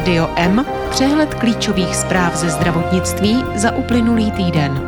Rádio M, přehled klíčových zpráv ze zdravotnictví za uplynulý týden.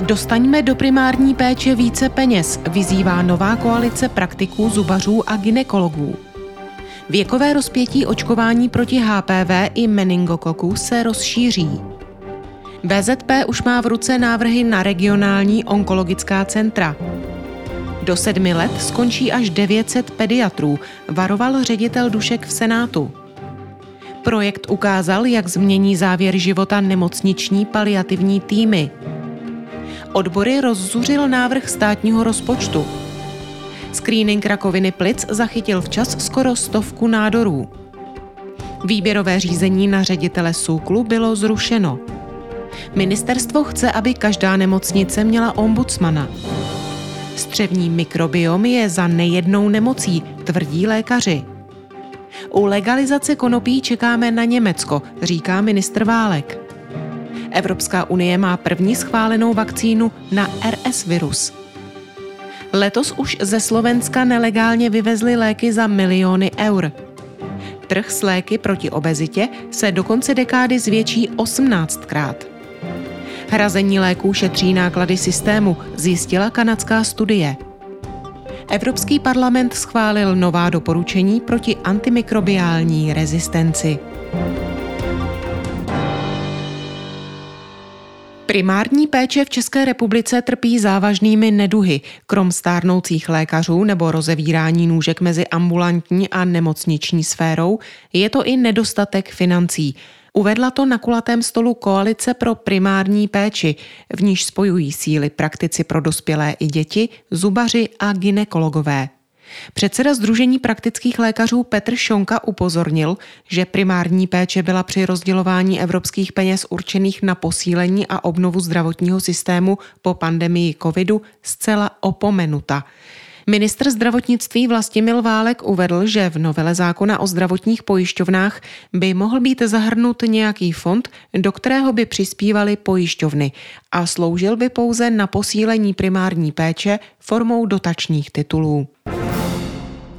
Dostaňme do primární péče více peněz, vyzývá nová koalice praktiků, zubařů a ginekologů. Věkové rozpětí očkování proti HPV i meningokoku se rozšíří. BZP už má v ruce návrhy na regionální onkologická centra. Do sedmi let skončí až 900 pediatrů, varoval ředitel Dušek v Senátu. Projekt ukázal, jak změní závěr života nemocniční paliativní týmy. Odbory rozzuřil návrh státního rozpočtu. Screening rakoviny plic zachytil včas skoro stovku nádorů. Výběrové řízení na ředitele SÚKLu bylo zrušeno. Ministerstvo chce, aby každá nemocnice měla ombudsmana. Střevní mikrobiom je za nejednou nemocí, tvrdí lékaři. U legalizace konopí čekáme na Německo, říká ministr Válek. Evropská unie má první schválenou vakcínu na RS virus. Letos už ze Slovenska nelegálně vyvezli léky za miliony eur. Trh s léky proti obezitě se do konce dekády zvětší 18krát. Hrazení léků šetří náklady systému, zjistila kanadská studie. Evropský parlament schválil nová doporučení proti antimikrobiální rezistenci. Primární péče v České republice trpí závažnými neduhy, krom stárnoucích lékařů nebo rozevírání nůžek mezi ambulantní a nemocniční sférou, je to i nedostatek financí. Uvedla to na kulatém stolu Koalice pro primární péči, v níž spojují síly praktici pro dospělé i děti, zubaři a ginekologové. Předseda Združení praktických lékařů Petr Šonka upozornil, že primární péče byla při rozdělování evropských peněz určených na posílení a obnovu zdravotního systému po pandemii covidu zcela opomenuta. Ministr zdravotnictví Vlastimil Válek uvedl, že v novele zákona o zdravotních pojišťovnách by mohl být zahrnut nějaký fond, do kterého by přispívaly pojišťovny a sloužil by pouze na posílení primární péče formou dotačních titulů.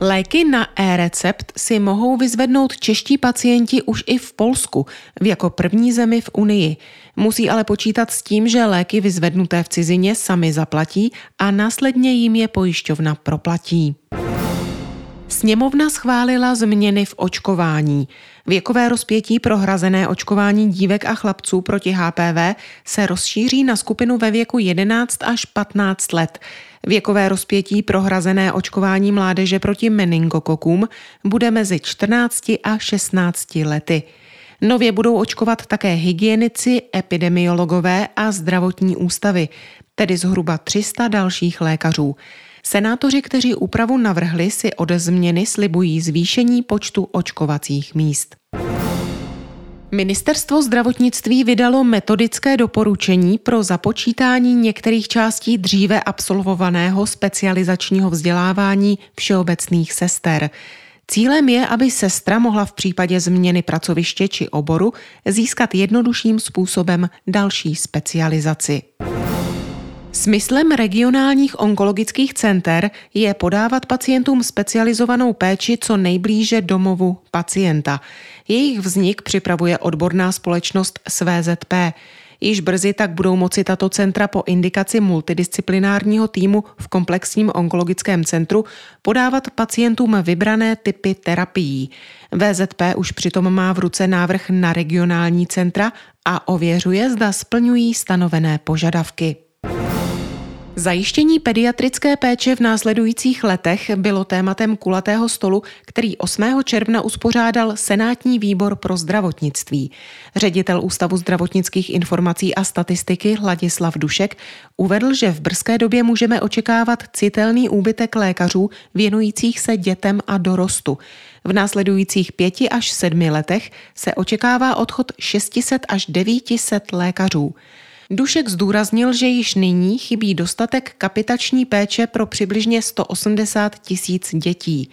Léky na e-recept si mohou vyzvednout čeští pacienti už i v Polsku, v jako první zemi v Unii. Musí ale počítat s tím, že léky vyzvednuté v cizině sami zaplatí a následně jim je pojišťovna proplatí. Sněmovna schválila změny v očkování. Věkové rozpětí pro hrazené očkování dívek a chlapců proti HPV se rozšíří na skupinu ve věku 11 až 15 let. Věkové rozpětí pro hrazené očkování mládeže proti meningokokům bude mezi 14 a 16 lety. Nově budou očkovat také hygienici, epidemiologové a zdravotní ústavy, tedy zhruba 300 dalších lékařů. Senátoři, kteří úpravu navrhli, si od změny slibují zvýšení počtu očkovacích míst. Ministerstvo zdravotnictví vydalo metodické doporučení pro započítání některých částí dříve absolvovaného specializačního vzdělávání všeobecných sester. Cílem je, aby sestra mohla v případě změny pracoviště či oboru získat jednodušším způsobem další specializaci. Smyslem regionálních onkologických center je podávat pacientům specializovanou péči co nejblíže domovu pacienta. Jejich vznik připravuje odborná společnost SVZP. Již brzy tak budou moci tato centra po indikaci multidisciplinárního týmu v komplexním onkologickém centru podávat pacientům vybrané typy terapií. VZP už přitom má v ruce návrh na regionální centra a ověřuje, zda splňují stanovené požadavky. Zajištění pediatrické péče v následujících letech bylo tématem kulatého stolu, který 8. června uspořádal Senátní výbor pro zdravotnictví. Ředitel Ústavu zdravotnických informací a statistiky Ladislav Dušek uvedl, že v brzké době můžeme očekávat citelný úbytek lékařů věnujících se dětem a dorostu. V následujících pěti až sedmi letech se očekává odchod 600 až 900 lékařů. Dušek zdůraznil, že již nyní chybí dostatek kapitační péče pro přibližně 180 tisíc dětí.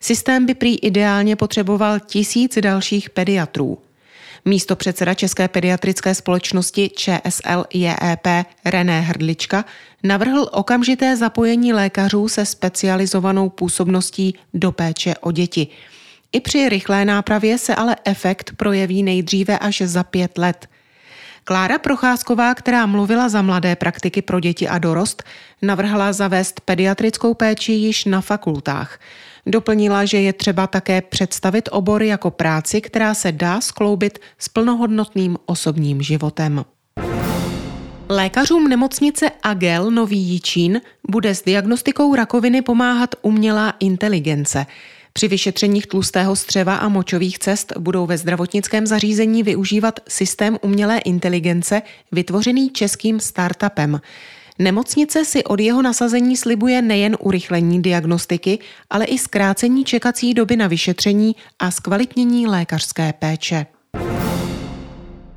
Systém by prý ideálně potřeboval tisíc dalších pediatrů. Místo předseda České pediatrické společnosti ČSL JEP René Hrdlička navrhl okamžité zapojení lékařů se specializovanou působností do péče o děti. I při rychlé nápravě se ale efekt projeví nejdříve až za pět let. Klára Procházková, která mluvila za mladé praktiky pro děti a dorost, navrhla zavést pediatrickou péči již na fakultách. Doplnila, že je třeba také představit obory jako práci, která se dá skloubit s plnohodnotným osobním životem. Lékařům nemocnice Agel Nový Jičín bude s diagnostikou rakoviny pomáhat umělá inteligence. Při vyšetřeních tlustého střeva a močových cest budou ve zdravotnickém zařízení využívat systém umělé inteligence vytvořený českým startupem. Nemocnice si od jeho nasazení slibuje nejen urychlení diagnostiky, ale i zkrácení čekací doby na vyšetření a zkvalitnění lékařské péče.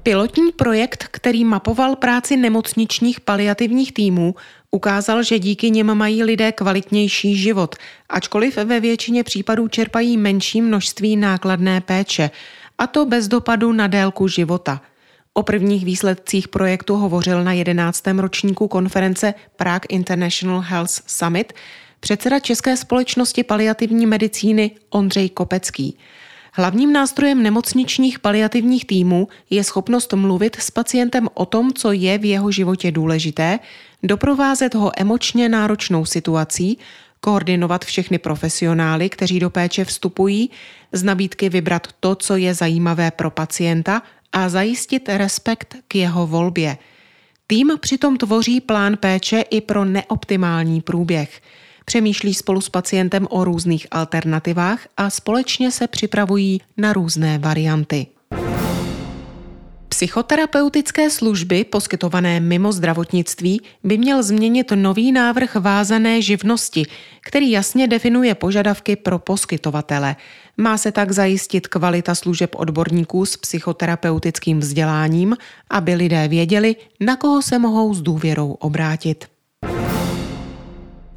Pilotní projekt, který mapoval práci nemocničních paliativních týmů, ukázal, že díky nim mají lidé kvalitnější život, ačkoliv ve většině případů čerpají menší množství nákladné péče, a to bez dopadu na délku života. O prvních výsledcích projektu hovořil na 11. ročníku konference Prague International Health Summit předseda České společnosti paliativní medicíny Ondřej Kopecký. Hlavním nástrojem nemocničních paliativních týmů je schopnost mluvit s pacientem o tom, co je v jeho životě důležité, doprovázet ho emočně náročnou situací, koordinovat všechny profesionály, kteří do péče vstupují, z nabídky vybrat to, co je zajímavé pro pacienta a zajistit respekt k jeho volbě. Tým přitom tvoří plán péče i pro neoptimální průběh – přemýšlí spolu s pacientem o různých alternativách a společně se připravují na různé varianty. Psychoterapeutické služby poskytované mimo zdravotnictví by měl změnit nový návrh vázané živnosti, který jasně definuje požadavky pro poskytovatele. Má se tak zajistit kvalita služeb odborníků s psychoterapeutickým vzděláním, aby lidé věděli, na koho se mohou s důvěrou obrátit.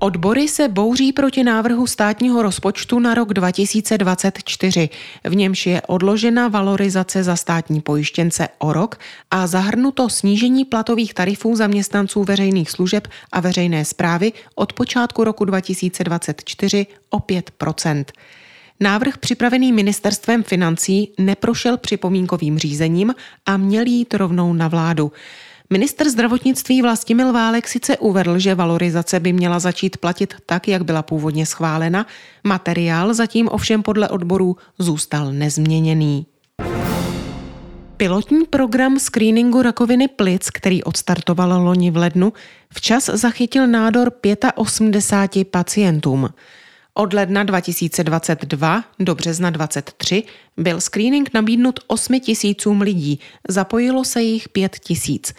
Odbory se bouří proti návrhu státního rozpočtu na rok 2024, v němž je odložena valorizace za státní pojištěnce o rok a zahrnuto snížení platových tarifů zaměstnanců veřejných služeb a veřejné zprávy od počátku roku 2024 o 5% Návrh připravený ministerstvem financí neprošel připomínkovým řízením a měl jít rovnou na vládu. Minister zdravotnictví Vlastimil Válek sice uvedl, že valorizace by měla začít platit tak, jak byla původně schválena, materiál zatím ovšem podle odborů zůstal nezměněný. Pilotní program screeningu rakoviny plic, který odstartoval loni v lednu, včas zachytil nádor 85 pacientům. Od ledna 2022 do března 2023 byl screening nabídnut 8 tisícům lidí, zapojilo se jich 5 tisíc.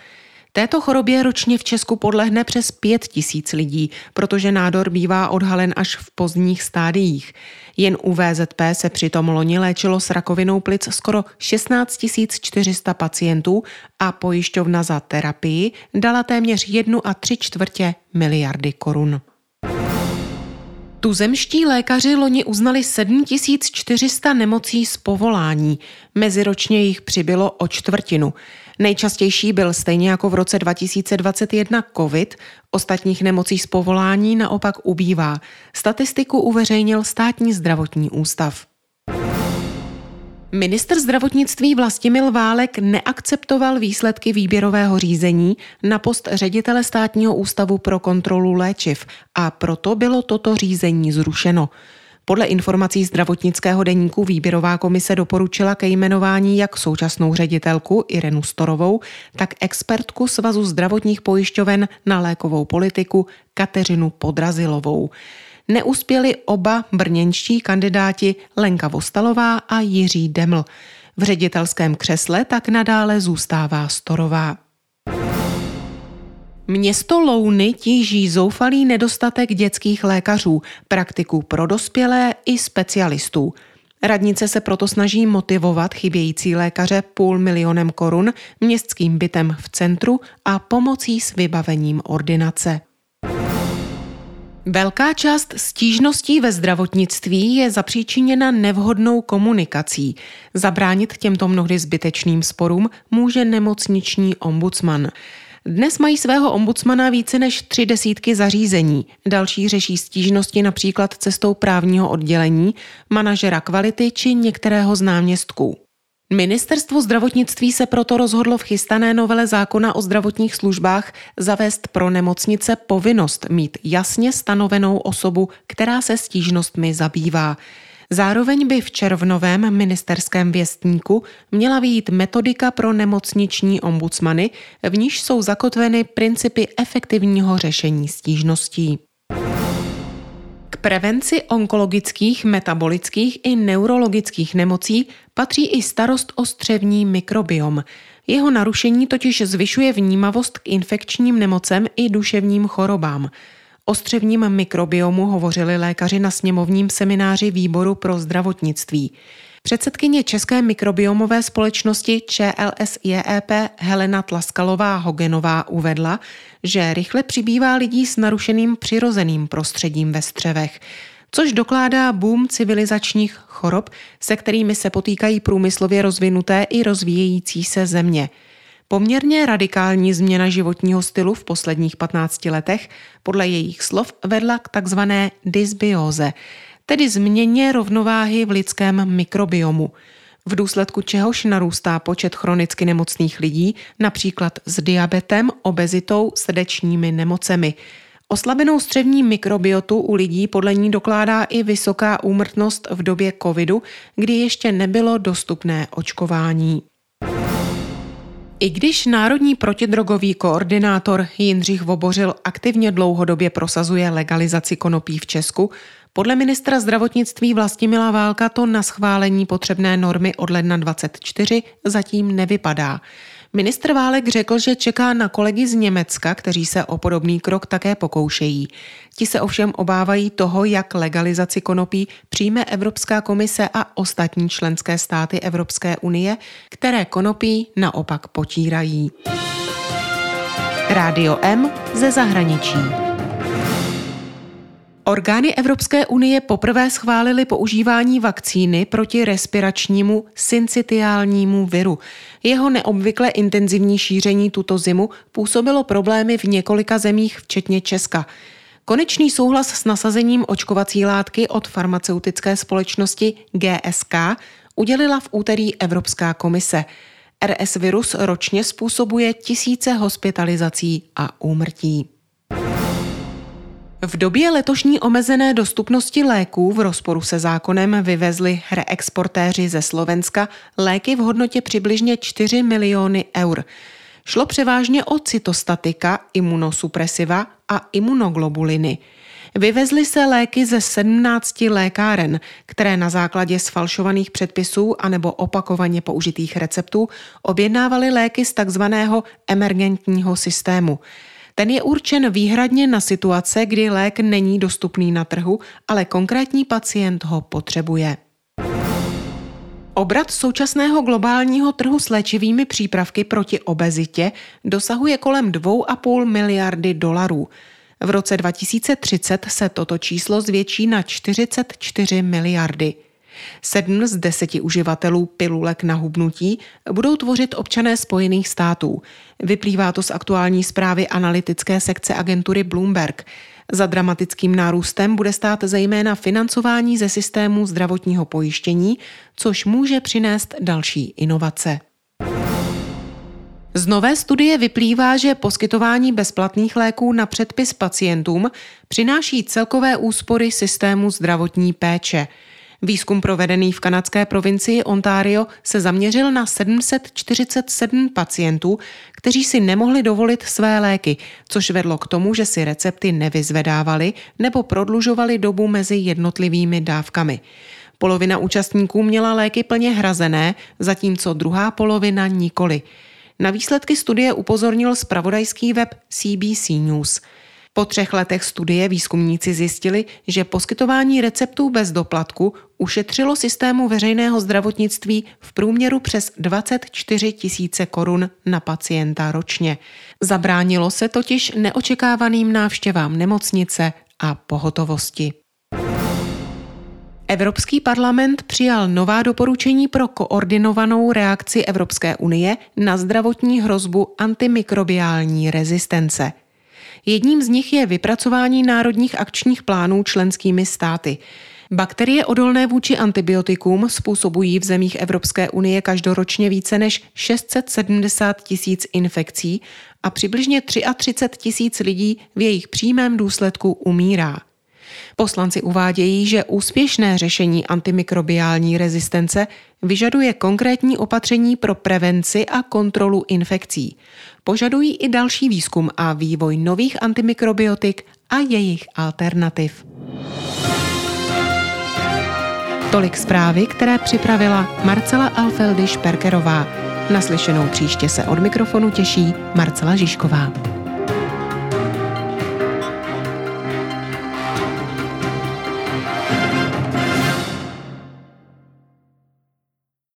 Této chorobě ročně v Česku podlehne přes 5 tisíc lidí, protože nádor bývá odhalen až v pozdních stádiích. Jen u VZP se přitom loni léčilo s rakovinou plic skoro 16 400 pacientů a pojišťovna za terapii dala téměř jednu a tři čtvrtě miliardy korun. Tuzemští lékaři loni uznali 7400 nemocí z povolání. Meziročně jich přibylo o čtvrtinu. Nejčastější byl stejně jako v roce 2021 COVID, ostatních nemocí z povolání naopak ubývá. Statistiku uveřejnil státní zdravotní ústav. Minister zdravotnictví Vlastimil Válek neakceptoval výsledky výběrového řízení na post ředitele státního ústavu pro kontrolu léčiv a proto bylo toto řízení zrušeno. Podle informací zdravotnického deníku výběrová komise doporučila ke jmenování jak současnou ředitelku Irenu Storovou, tak expertku Svazu zdravotních pojišťoven na lékovou politiku Kateřinu Podrazilovou. Neuspěli oba brněnští kandidáti Lenka Vostalová a Jiří Deml. V ředitelském křesle tak nadále zůstává Storová. Město Louny tíží zoufalý nedostatek dětských lékařů, praktiků pro dospělé i specialistů. Radnice se proto snaží motivovat chybějící lékaře půl milionem korun městským bytem v centru a pomocí s vybavením ordinace. Velká část stížností ve zdravotnictví je zapříčiněna nevhodnou komunikací. Zabránit těmto mnohdy zbytečným sporům může nemocniční ombudsman. Dnes mají svého ombudsmana více než tři desítky zařízení. Další řeší stížnosti například cestou právního oddělení, manažera kvality či některého z náměstků. Ministerstvo zdravotnictví se proto rozhodlo v chystané novele zákona o zdravotních službách zavést pro nemocnice povinnost mít jasně stanovenou osobu, která se stížnostmi zabývá. Zároveň by v červnovém ministerském věstníku měla vyjít metodika pro nemocniční ombudsmany, v níž jsou zakotveny principy efektivního řešení stížností prevenci onkologických, metabolických i neurologických nemocí patří i starost o střevní mikrobiom. Jeho narušení totiž zvyšuje vnímavost k infekčním nemocem i duševním chorobám. O střevním mikrobiomu hovořili lékaři na sněmovním semináři Výboru pro zdravotnictví. Předsedkyně České mikrobiomové společnosti ČLSJEP Helena Tlaskalová Hogenová uvedla, že rychle přibývá lidí s narušeným přirozeným prostředím ve střevech, což dokládá boom civilizačních chorob, se kterými se potýkají průmyslově rozvinuté i rozvíjející se země. Poměrně radikální změna životního stylu v posledních 15 letech podle jejich slov vedla k takzvané dysbióze, tedy změně rovnováhy v lidském mikrobiomu, v důsledku čehož narůstá počet chronicky nemocných lidí, například s diabetem, obezitou, srdečními nemocemi. Oslabenou střevní mikrobiotu u lidí podle ní dokládá i vysoká úmrtnost v době covidu, kdy ještě nebylo dostupné očkování. I když Národní protidrogový koordinátor Jindřich Vobořil aktivně dlouhodobě prosazuje legalizaci konopí v Česku, podle ministra zdravotnictví Vlastimila Válka to na schválení potřebné normy od ledna 24 zatím nevypadá. Ministr Válek řekl, že čeká na kolegy z Německa, kteří se o podobný krok také pokoušejí. Ti se ovšem obávají toho, jak legalizaci konopí přijme Evropská komise a ostatní členské státy Evropské unie, které konopí naopak potírají. Rádio M ze zahraničí. Orgány Evropské unie poprvé schválily používání vakcíny proti respiračnímu syncitiálnímu viru. Jeho neobvykle intenzivní šíření tuto zimu působilo problémy v několika zemích, včetně Česka. Konečný souhlas s nasazením očkovací látky od farmaceutické společnosti GSK udělila v úterý Evropská komise. RS virus ročně způsobuje tisíce hospitalizací a úmrtí. V době letošní omezené dostupnosti léků v rozporu se zákonem vyvezli reexportéři ze Slovenska léky v hodnotě přibližně 4 miliony eur. Šlo převážně o cytostatika, imunosupresiva a imunoglobuliny. Vyvezly se léky ze 17 lékáren, které na základě sfalšovaných předpisů anebo opakovaně použitých receptů objednávaly léky z takzvaného emergentního systému. Ten je určen výhradně na situace, kdy lék není dostupný na trhu, ale konkrétní pacient ho potřebuje. Obrat současného globálního trhu s léčivými přípravky proti obezitě dosahuje kolem 2,5 miliardy dolarů. V roce 2030 se toto číslo zvětší na 44 miliardy. Sedm z deseti uživatelů pilulek na hubnutí budou tvořit občané Spojených států. Vyplývá to z aktuální zprávy analytické sekce agentury Bloomberg. Za dramatickým nárůstem bude stát zejména financování ze systému zdravotního pojištění, což může přinést další inovace. Z nové studie vyplývá, že poskytování bezplatných léků na předpis pacientům přináší celkové úspory systému zdravotní péče – Výzkum provedený v kanadské provincii Ontario se zaměřil na 747 pacientů, kteří si nemohli dovolit své léky, což vedlo k tomu, že si recepty nevyzvedávali nebo prodlužovali dobu mezi jednotlivými dávkami. Polovina účastníků měla léky plně hrazené, zatímco druhá polovina nikoli. Na výsledky studie upozornil spravodajský web CBC News – po třech letech studie výzkumníci zjistili, že poskytování receptů bez doplatku ušetřilo systému veřejného zdravotnictví v průměru přes 24 tisíce korun na pacienta ročně. Zabránilo se totiž neočekávaným návštěvám nemocnice a pohotovosti. Evropský parlament přijal nová doporučení pro koordinovanou reakci Evropské unie na zdravotní hrozbu antimikrobiální rezistence. Jedním z nich je vypracování národních akčních plánů členskými státy. Bakterie odolné vůči antibiotikům způsobují v zemích Evropské unie každoročně více než 670 tisíc infekcí a přibližně 33 tisíc lidí v jejich přímém důsledku umírá. Poslanci uvádějí, že úspěšné řešení antimikrobiální rezistence vyžaduje konkrétní opatření pro prevenci a kontrolu infekcí. Požadují i další výzkum a vývoj nových antimikrobiotik a jejich alternativ. Tolik zprávy, které připravila Marcela Alfeldy Šperkerová. Naslyšenou příště se od mikrofonu těší Marcela Žižková.